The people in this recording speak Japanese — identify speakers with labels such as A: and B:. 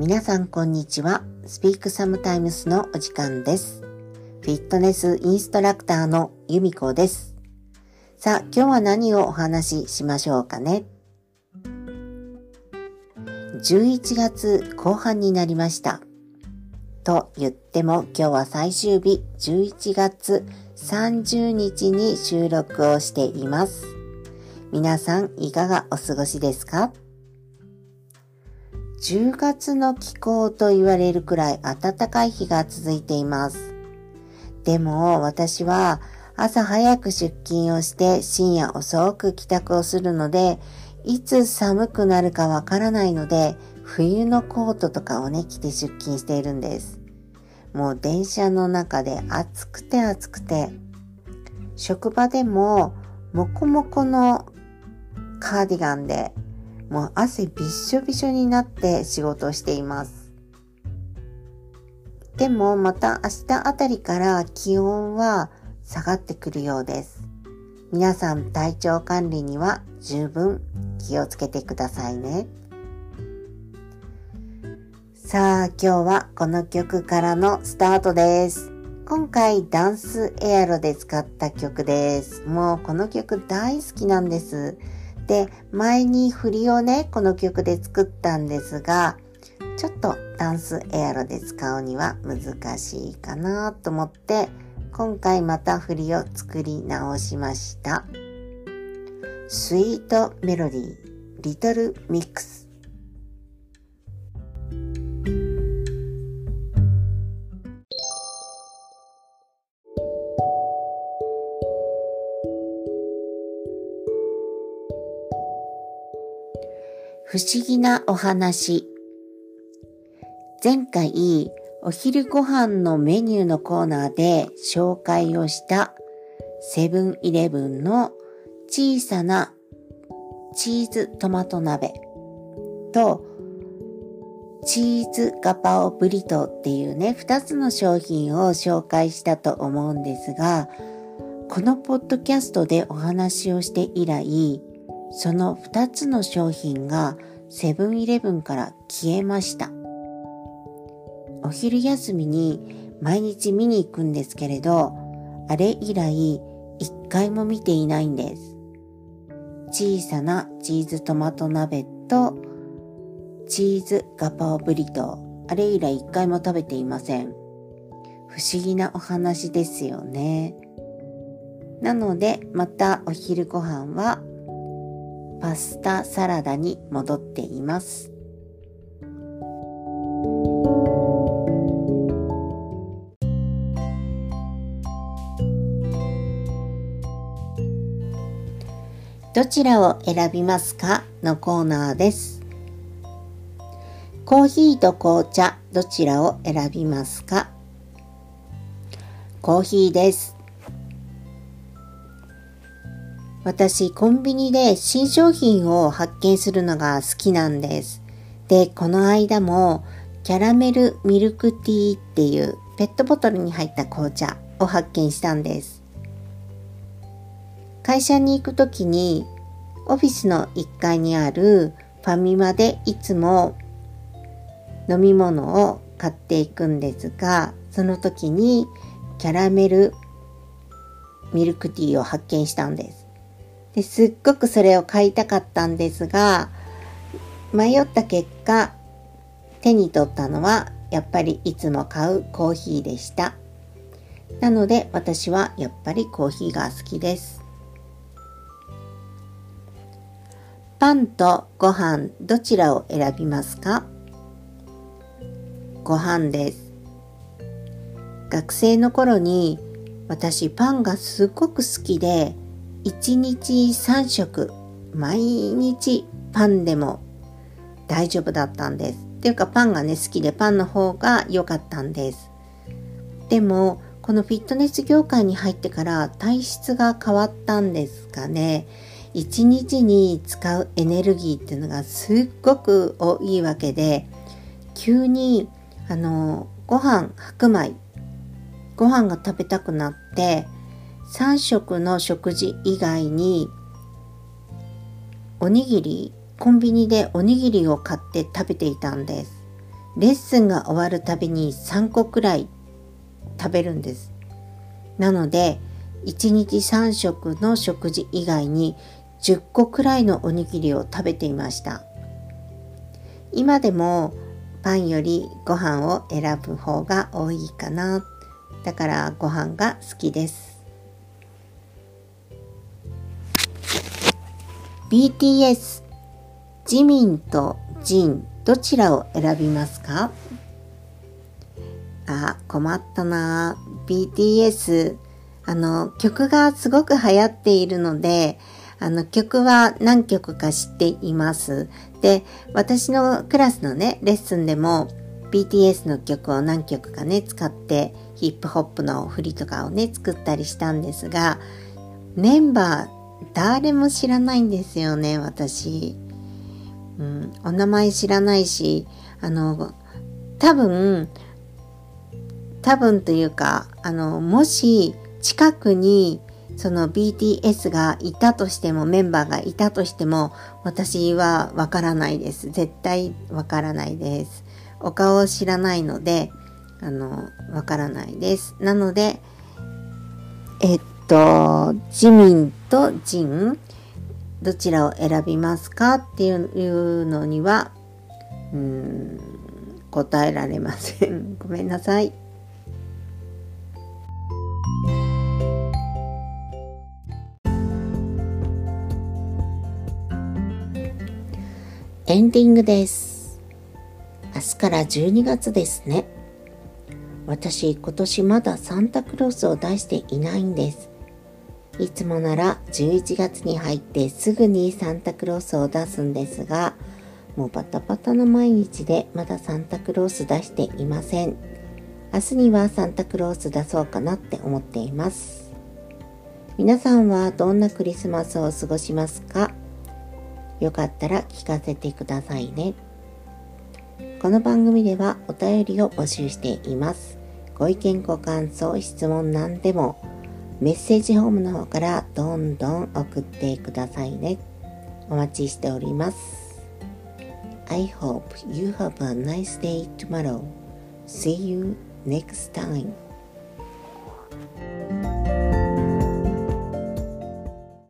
A: 皆さんこんにちは。スピークサムタイムスのお時間です。フィットネスインストラクターの由美子です。さあ、今日は何をお話ししましょうかね？11月後半になりました。と言っても今日は最終日11月30日に収録をしています。皆さんいかがお過ごしですか？10月の気候と言われるくらい暖かい日が続いています。でも私は朝早く出勤をして深夜遅く帰宅をするので、いつ寒くなるかわからないので、冬のコートとかをね、着て出勤しているんです。もう電車の中で暑くて暑くて、職場でももこもこのカーディガンでもう汗びっしょびしょになって仕事をしています。でもまた明日あたりから気温は下がってくるようです。皆さん体調管理には十分気をつけてくださいね。さあ今日はこの曲からのスタートです。今回ダンスエアロで使った曲です。もうこの曲大好きなんです。で、前に振りをね、この曲で作ったんですが、ちょっとダンスエアロで使うには難しいかなと思って、今回また振りを作り直しました。スイートメロディー、リトルミックス。不思議なお話。前回、お昼ご飯のメニューのコーナーで紹介をしたセブンイレブンの小さなチーズトマト鍋とチーズガパオブリトっていうね、二つの商品を紹介したと思うんですが、このポッドキャストでお話をして以来、その二つの商品がセブンイレブンから消えました。お昼休みに毎日見に行くんですけれど、あれ以来一回も見ていないんです。小さなチーズトマト鍋とチーズガパオブリトー、あれ以来一回も食べていません。不思議なお話ですよね。なので、またお昼ご飯はパスタサラダに戻っています。どちらを選びますか？のコーナーです。コーヒーと紅茶どちらを選びますか？コーヒーです。私、コンビニで新商品を発見するのが好きなんです。で、この間もキャラメルミルクティーっていうペットボトルに入った紅茶を発見したんです。会社に行くときにオフィスの1階にあるファミマでいつも飲み物を買っていくんですが、その時にキャラメルミルクティーを発見したんです。ですっごくそれを買いたかったんですが、迷った結果、手に取ったのはやっぱりいつも買うコーヒーでした。なので私はやっぱりコーヒーが好きです。パンとご飯どちらを選びますか？ご飯です。学生の頃に私パンがすごく好きで1日3食毎日パンでも大丈夫だったんです。っていうかパンがね好きでパンの方が良かったんです。でもこのフィットネス業界に入ってから体質が変わったんですかね。一日に使うエネルギーっていうのがすっごく多いわけで急にあのご飯白米ご飯が食べたくなって3食の食事以外におにぎりコンビニでおにぎりを買って食べていたんですレッスンが終わるたびに3個くらい食べるんです。なので、1日3食の食事以外に10個くらいのおにぎりを食べていました。今でもパンよりご飯を選ぶ方が多いかな。だからご飯が好きです。BTS ジミンとジンどちらを選びますか？あ、困ったな BTS あの曲がすごく流行っているのであの曲は何曲か知っています。で、私のクラスのね、レッスンでも BTS の曲を何曲かね、使ってヒップホップの振りとかをね、作ったりしたんですが、メンバー誰も知らないんですよね、私。うん、お名前知らないし、あの、多分、多分というか、あの、もし近くにその BTS がいたとしても、メンバーがいたとしても、私はわからないです。絶対わからないです。お顔を知らないので、あの、わからないです。なので、えっと、ジミンとジン、どちらを選びますかっていうのには、うん、答えられません。ごめんなさい。エンディングです。明日から12月ですね。私、今年まだサンタクロースを出していないんです。いつもなら11月に入ってすぐにサンタクロースを出すんですが、もうバタバタの毎日でまだサンタクロース出していません。明日にはサンタクロース出そうかなって思っています。皆さんはどんなクリスマスを過ごしますか？よかったら聞かせてくださいね。この番組ではお便りを募集しています。ご意見ご感想、質問何でもメッセージホームの方からどんどん送ってくださいね。お待ちしております。I hope you have a nice day tomorrow. See you next time.